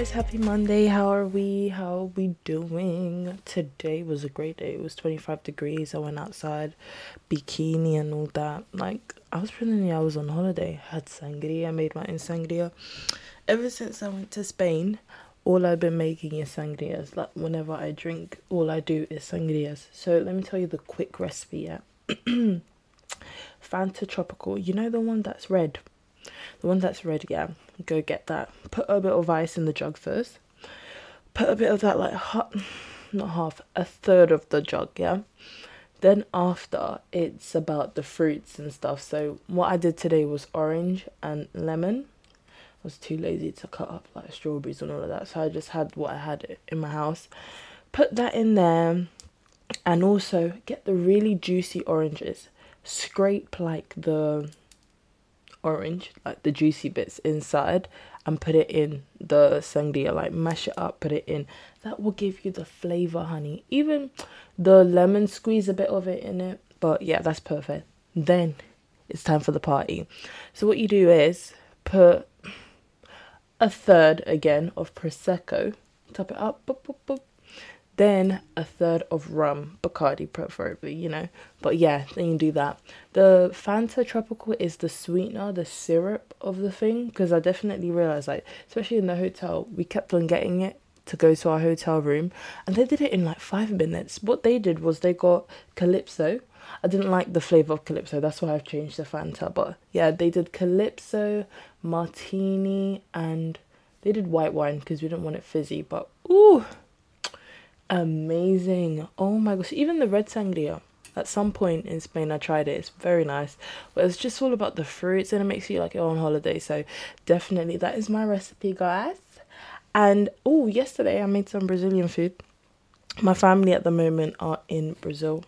guys, happy Monday. How are we? How are we doing? Today was a great day. It was 25 degrees. I went outside, bikini and all that. Like, I was pretending I was on holiday. Had sangria, I made my own sangria. Ever since I went to Spain, all I've been making is sangrias. Like, whenever I drink, all I do is sangrias. So, let me tell you the quick recipe, yeah. Fanta Tropical. You know the one that's red? The one that's red, yeah. Go get that. Put a bit of ice in the jug first. Put a bit of that, like, hot, not half, a third of the jug, yeah. Then after, it's about the fruits and stuff. So what I did today was orange and lemon. I was too lazy to cut up like strawberries and all of that, so I just had what I had in my house. Put that in there, and also get the really juicy oranges. Scrape like the orange, like the juicy bits inside, and put it in the sangria. Like mash it up, put it in. That will give you the flavor, honey. Even the lemon, squeeze a bit of it in it. But yeah, that's perfect. Then it's time for the party. So what you do is put a third again of prosecco, top it up, boop, boop, boop, then a third of rum, Bacardi preferably, you know. But yeah, then you do that. The Fanta Tropical is the sweetener, the syrup of the thing, because I definitely realized, like, especially in the hotel, we kept on getting it to go to our hotel room, and they did it in like five minutes. What they did was they got Calypso. I didn't like the flavor of Calypso, that's why I've changed the Fanta. But yeah, they did Calypso, Martini, and they did white wine because we didn't want it fizzy. But ooh, amazing. Oh my gosh, even the red sangria. At some point in Spain, I tried it. It's very nice, but it's just all about the fruits, and it makes you like you're on holiday. So definitely, that is my recipe, guys. And oh, yesterday I made some Brazilian food. My family at the moment are in Brazil.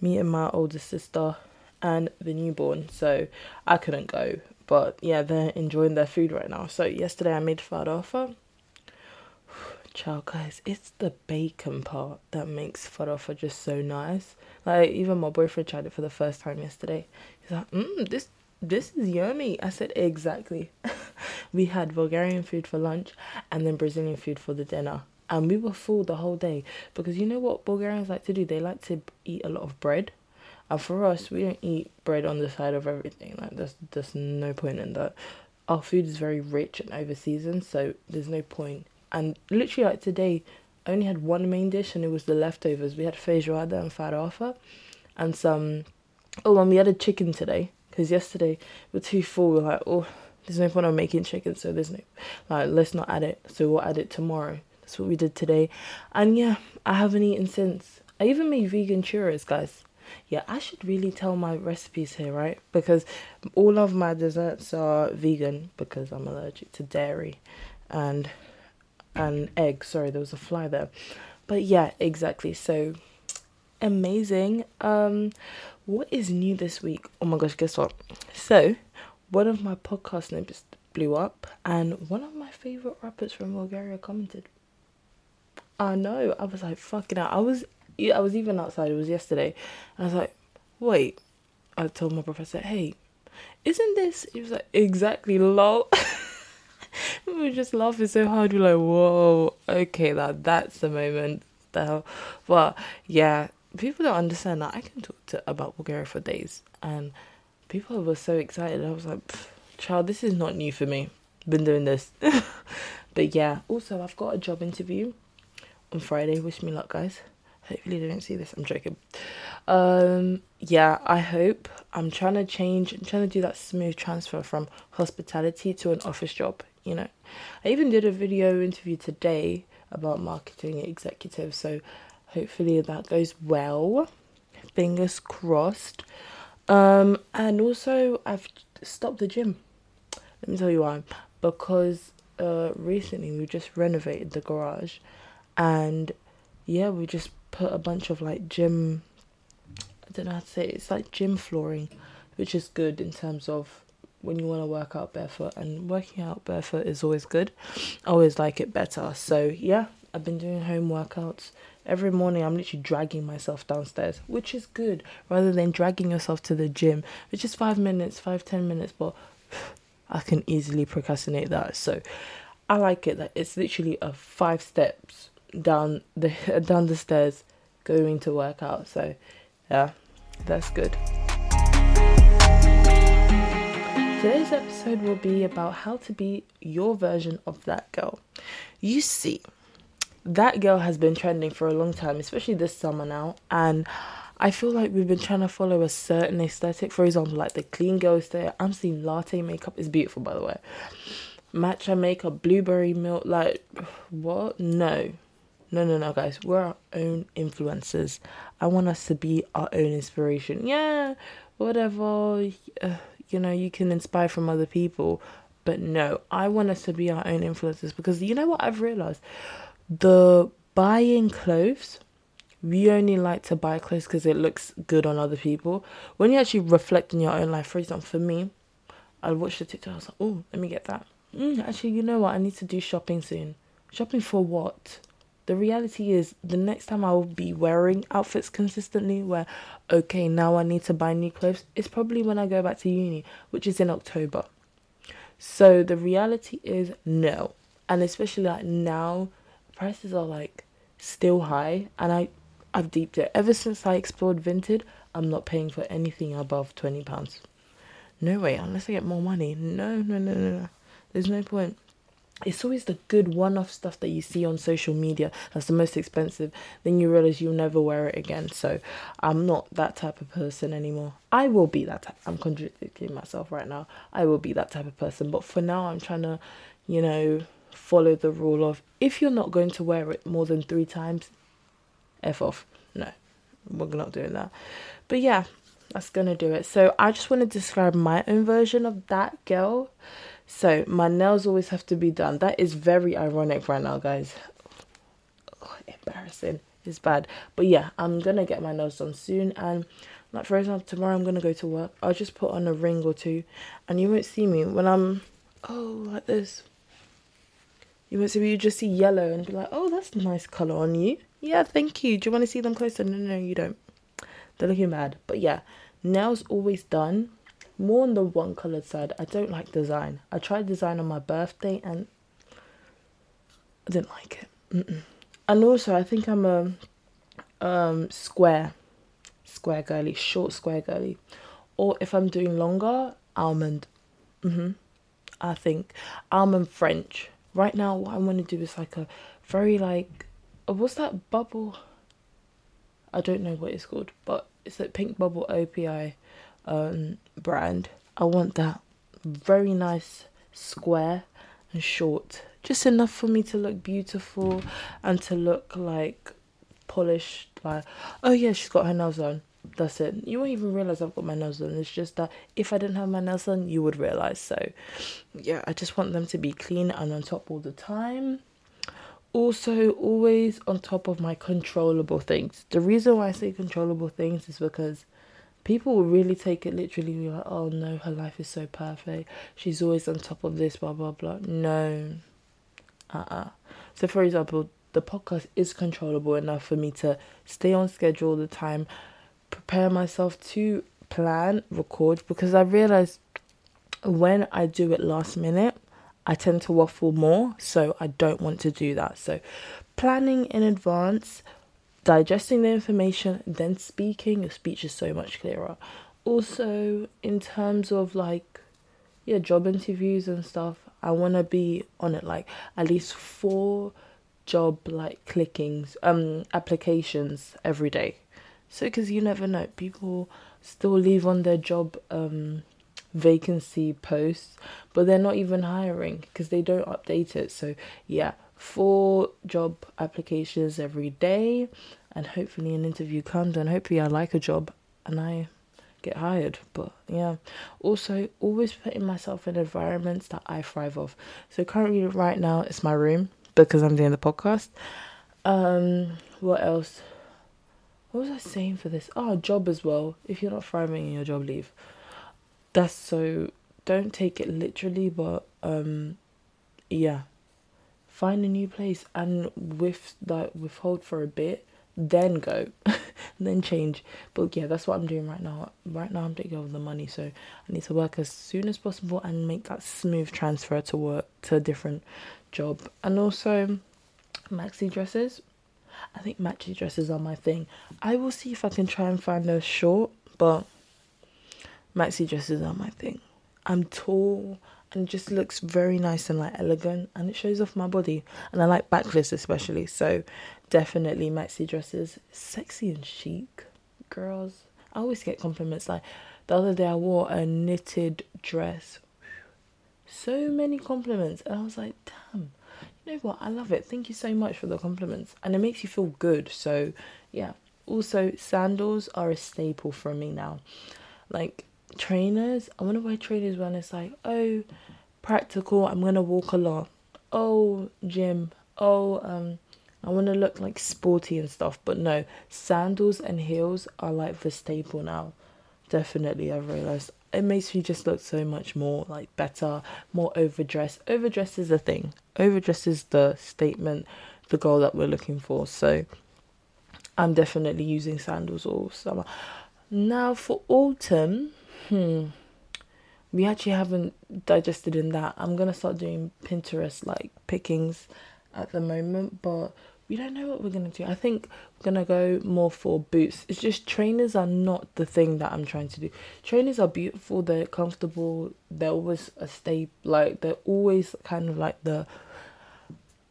Me and my older sister and the newborn, so I couldn't go. But yeah, they're enjoying their food right now. So yesterday I made farofa Child, guys, it's the bacon part that makes farofa just so nice. Like even my boyfriend tried it for the first time yesterday. He's like, "Mmm, this this is yummy." I said, "Exactly." we had Bulgarian food for lunch and then Brazilian food for the dinner, and we were full the whole day because you know what Bulgarians like to do? They like to eat a lot of bread. And for us, we don't eat bread on the side of everything. Like there's there's no point in that. Our food is very rich and over seasoned, so there's no point and literally like today I only had one main dish and it was the leftovers. We had feijoada and farofa and some oh and we had a chicken today because yesterday we are too full. We are like oh there's no point on making chicken so there's no like let's not add it so we'll add it tomorrow. That's what we did today and yeah I haven't eaten since. I even made vegan churros guys. Yeah, I should really tell my recipes here, right? Because all of my desserts are vegan because I'm allergic to dairy and and egg. Sorry, there was a fly there. But yeah, exactly. So amazing. Um what is new this week? Oh my gosh, guess what? So one of my podcast names blew up and one of my favorite rappers from Bulgaria commented. I know. I was like fucking out. I was I was even outside, it was yesterday. I was like, wait. I told my professor, hey, isn't this he was like, exactly lol we were just laughing so hard. We're like, whoa, okay, that that's the moment. The hell, but yeah, people don't understand that I can talk to about Bulgaria for days, and people were so excited. I was like, child, this is not new for me. Been doing this, but yeah. Also, I've got a job interview on Friday. Wish me luck, guys. Hopefully, they don't see this. I'm joking. Um, yeah, I hope. I'm trying to change. I'm trying to do that smooth transfer from hospitality to an office job you know. I even did a video interview today about marketing executives, so hopefully that goes well. Fingers crossed. Um, and also, I've stopped the gym. Let me tell you why. Because uh, recently we just renovated the garage, and yeah, we just put a bunch of like gym. I don't know how to say it. It's like gym flooring, which is good in terms of when you want to work out barefoot and working out barefoot is always good. I always like it better. So yeah, I've been doing home workouts. Every morning I'm literally dragging myself downstairs, which is good rather than dragging yourself to the gym, which is five minutes, five, ten minutes, but I can easily procrastinate that. So I like it that it's literally a five steps down the down the stairs going to work out. So yeah, that's good. Today's episode will be about how to be your version of that girl. You see, that girl has been trending for a long time, especially this summer now, and I feel like we've been trying to follow a certain aesthetic. For example, like the clean girl aesthetic. I'm seeing latte makeup is beautiful, by the way. Matcha makeup, blueberry milk, like what? No, no, no, no, guys. We're our own influencers. I want us to be our own inspiration. Yeah, whatever. Uh, you know, you can inspire from other people, but no, I want us to be our own influencers because you know what I've realized? The buying clothes, we only like to buy clothes because it looks good on other people. When you actually reflect in your own life, for example, for me, I watched the TikTok, I was like, oh, let me get that. Mm, actually, you know what? I need to do shopping soon. Shopping for what? The reality is the next time I will be wearing outfits consistently where okay now I need to buy new clothes it's probably when I go back to uni which is in October. So the reality is no. And especially like now prices are like still high and I I've deeped it. Ever since I explored Vinted I'm not paying for anything above 20 pounds. No way unless I get more money. No no no no no. There's no point it's always the good one-off stuff that you see on social media that's the most expensive. Then you realize you'll never wear it again. So i'm not that type of person anymore. I will be that type i'm contradicting myself right now. I will be that type of person. But for now i'm trying to you know follow the rule of if you're not going to wear it more than three times f off. No we're not doing that. But yeah that's gonna do it. So i just want to describe my own version of that girl so my nails always have to be done. That is very ironic right now, guys. Oh, embarrassing. It's bad. But yeah, I'm gonna get my nails done soon and like for example tomorrow I'm gonna go to work. I'll just put on a ring or two and you won't see me when I'm oh like this. You won't see me, you just see yellow and be like, Oh, that's a nice colour on you. Yeah, thank you. Do you wanna see them closer? No, no, you don't. They're looking bad. But yeah, nails always done more on the one colored side. I don't like design. I tried design on my birthday and I didn't like it. Mm-mm. And also, I think I'm a um, square, square girly, short square girly. Or if I'm doing longer, almond. Mm-hmm. I think almond French. Right now, what I want to do is like a very like, uh, what's that bubble? I don't know what it's called, but it's like pink bubble OPI um, brand. I want that very nice square and short. Just enough for me to look beautiful and to look like polished. Like, oh yeah, she's got her nails on. That's it. You won't even realize I've got my nails on. It's just that if I didn't have my nails on, you would realize. So, yeah, I just want them to be clean and on top all the time. Also, always on top of my controllable things. The reason why I say controllable things is because people will really take it literally be like, oh no, her life is so perfect. She's always on top of this, blah blah blah. No. Uh uh-uh. uh So for example, the podcast is controllable enough for me to stay on schedule all the time, prepare myself to plan, record because I realize when I do it last minute, I tend to waffle more, so I don't want to do that. So planning in advance digesting the information, then speaking, your speech is so much clearer. Also, in terms of like, yeah, job interviews and stuff, I want to be on it like at least four job like clickings, um, applications every day. So, because you never know, people still leave on their job um vacancy posts, but they're not even hiring because they don't update it. So, yeah, four job applications every day and hopefully an interview comes and hopefully I like a job and I get hired. But yeah, also always putting myself in environments that I thrive off. So currently, right now, it's my room because I'm doing the podcast. Um, what else? What was I saying for this? Oh, job as well. If you're not thriving in your job, leave. That's so. Don't take it literally, but um, yeah. Find a new place and with that withhold for a bit then go, then change. But yeah, that's what I'm doing right now. Right now, I'm taking over the money, so I need to work as soon as possible and make that smooth transfer to work to a different job. And also maxi dresses. I think maxi dresses are my thing. I will see if I can try and find a short, but maxi dresses are my thing. I'm tall and it just looks very nice and like elegant and it shows off my body. And I like backless especially so definitely maxi dresses. Sexy and chic girls. I always get compliments like the other day I wore a knitted dress. So many compliments and I was like damn you know what? I love it. Thank you so much for the compliments. And it makes you feel good so yeah. Also sandals are a staple for me now. Like trainers. I want to wear trainers when it's like, oh, practical. I'm gonna walk a lot. Oh, gym. Oh, um, I want to look like sporty and stuff. But no, sandals and heels are like the staple now. Definitely, I've realized it makes you just look so much more like better, more overdressed. Overdress is a thing. Overdress is the statement, the goal that we're looking for. So, I'm definitely using sandals all summer. Now for autumn, hmm, we actually haven't digested in that. I'm gonna start doing Pinterest like pickings at the moment, but we don't know what we're gonna do. I think we're gonna go more for boots. It's just trainers are not the thing that I'm trying to do. Trainers are beautiful, they're comfortable, they're always a stay like they're always kind of like the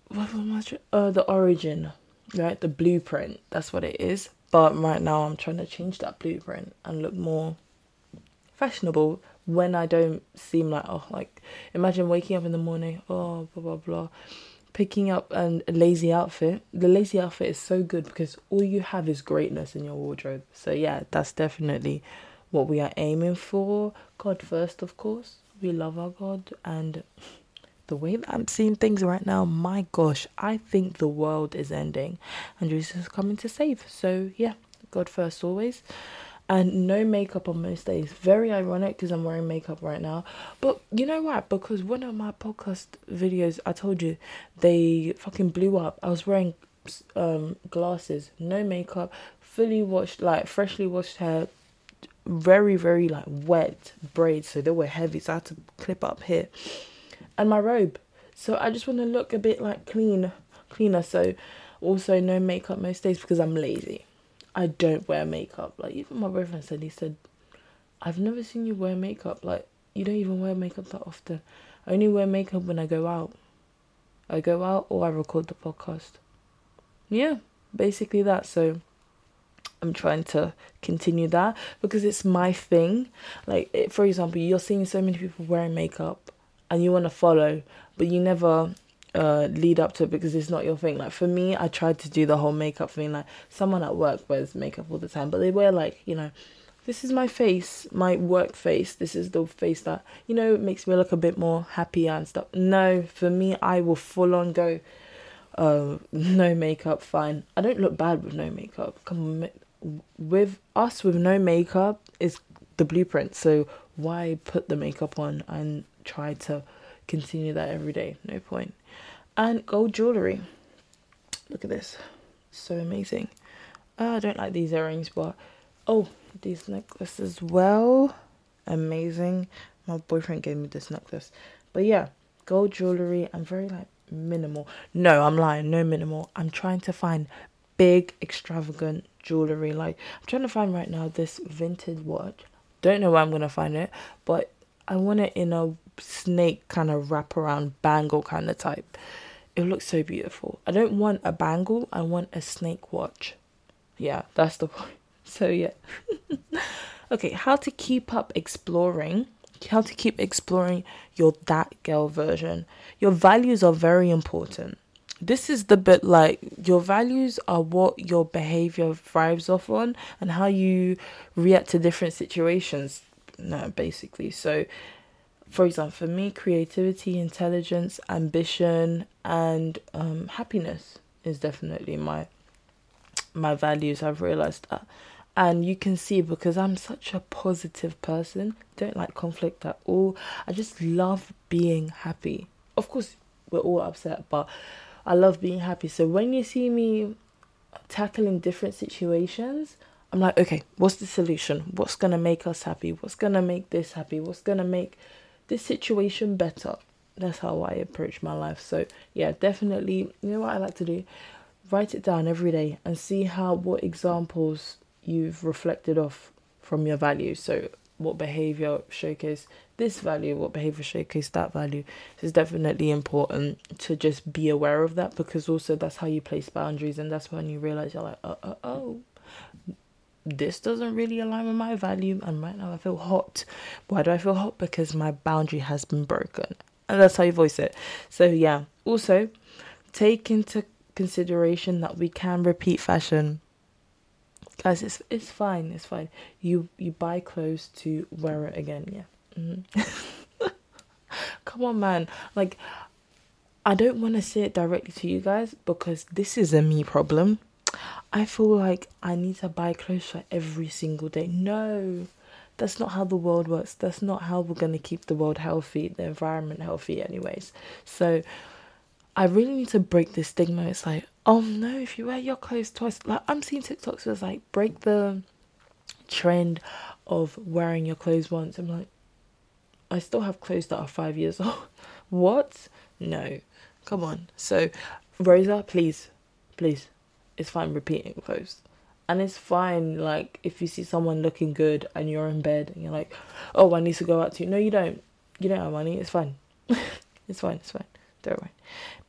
what was uh the origin, right? The blueprint. That's what it is. But right now I'm trying to change that blueprint and look more fashionable when I don't seem like oh like imagine waking up in the morning oh blah blah blah picking up an, a lazy outfit. The lazy outfit is so good because all you have is greatness in your wardrobe. So yeah that's definitely what we are aiming for. God first of course. We love our God. And the way that I'm seeing things right now my gosh I think the world is ending. And Jesus is coming to save. So yeah God first always and no makeup on most days. Very ironic because I'm wearing makeup right now. But you know what? Because one of my podcast videos, I told you, they fucking blew up. I was wearing um glasses, no makeup, fully washed, like freshly washed hair, very very like wet braids, so they were heavy. So I had to clip up here, and my robe. So I just want to look a bit like clean, cleaner. So also no makeup most days because I'm lazy. I don't wear makeup. Like even my boyfriend said, he said, I've never seen you wear makeup. Like you don't even wear makeup that often. I only wear makeup when I go out. I go out or I record the podcast. Yeah, basically that. So I'm trying to continue that because it's my thing. Like it, for example, you're seeing so many people wearing makeup and you want to follow, but you never uh, lead up to it because it's not your thing. Like for me, I tried to do the whole makeup thing. Like someone at work wears makeup all the time, but they wear like you know, this is my face, my work face. This is the face that you know makes me look a bit more happy and stuff. No, for me, I will full on go. Uh, no makeup, fine. I don't look bad with no makeup. Come with us with no makeup is the blueprint. So why put the makeup on and try to continue that every day? No point and gold jewelry. Look at this, so amazing. Uh, I don't like these earrings, but oh, these necklaces as well, amazing. My boyfriend gave me this necklace, but yeah, gold jewelry. I'm very like minimal. No, I'm lying. No minimal. I'm trying to find big, extravagant jewelry. Like I'm trying to find right now this vintage watch. Don't know where I'm gonna find it, but I want it in a snake kind of wraparound bangle kind of type it looks so beautiful. I don't want a bangle, I want a snake watch. Yeah, that's the point. So, yeah. okay, how to keep up exploring, how to keep exploring your that girl version. Your values are very important. This is the bit like your values are what your behavior thrives off on and how you react to different situations. No, basically. So, for example, for me, creativity, intelligence, ambition, and um, happiness is definitely my my values. I've realized that, and you can see because I'm such a positive person, don't like conflict at all. I just love being happy. Of course, we're all upset, but I love being happy. So when you see me tackling different situations, I'm like, okay, what's the solution? What's gonna make us happy? What's gonna make this happy? What's gonna make this situation better. that's how I approach my life. So yeah, definitely. You know what I like to do? Write it down every day and see how what examples you've reflected off from your values. So what behavior showcase this value, what behavior showcase that value. So it's definitely important to just be aware of that because also that's how you place boundaries and that's when you realize you're like, uh, uh, oh, oh, oh this doesn't really align with my value and right now I feel hot. Why do I feel hot? Because my boundary has been broken. And that's how you voice it. So yeah. Also take into consideration that we can repeat fashion. Guys, it's it's fine, it's fine. You you buy clothes to wear it again, yeah. Mm-hmm. Come on man. Like I don't want to say it directly to you guys because this is a me problem I feel like I need to buy clothes for every single day. No, that's not how the world works. That's not how we're going to keep the world healthy, the environment healthy, anyways. So, I really need to break this stigma. It's like, oh no, if you wear your clothes twice, like I'm seeing TikToks where it's like break the trend of wearing your clothes once. I'm like, I still have clothes that are five years old. what? No, come on. So, Rosa, please, please it's fine repeating clothes. And it's fine, like, if you see someone looking good and you're in bed and you're like, oh, I need to go out to you. No, you don't. You don't have money. It's fine. it's fine. It's fine. Don't worry.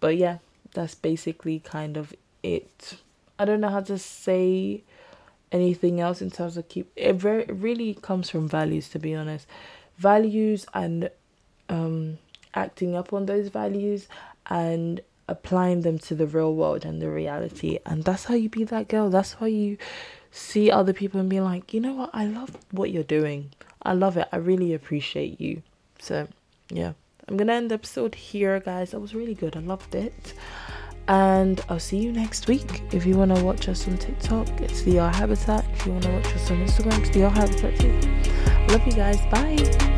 But yeah, that's basically kind of it. I don't know how to say anything else in terms of keep it very it really comes from values to be honest values and um acting up on those values and applying them to the real world and the reality. And that's how you be that girl. That's how you see other people and be like, you know what? I love what you're doing. I love it. I really appreciate you. So, yeah. I'm going to end the episode here, guys. That was really good. I loved it. And I'll see you next week. If you want to watch us on TikTok, it's the R Habitat. If you want to watch us on Instagram, it's the R Habitat too. love you guys. Bye.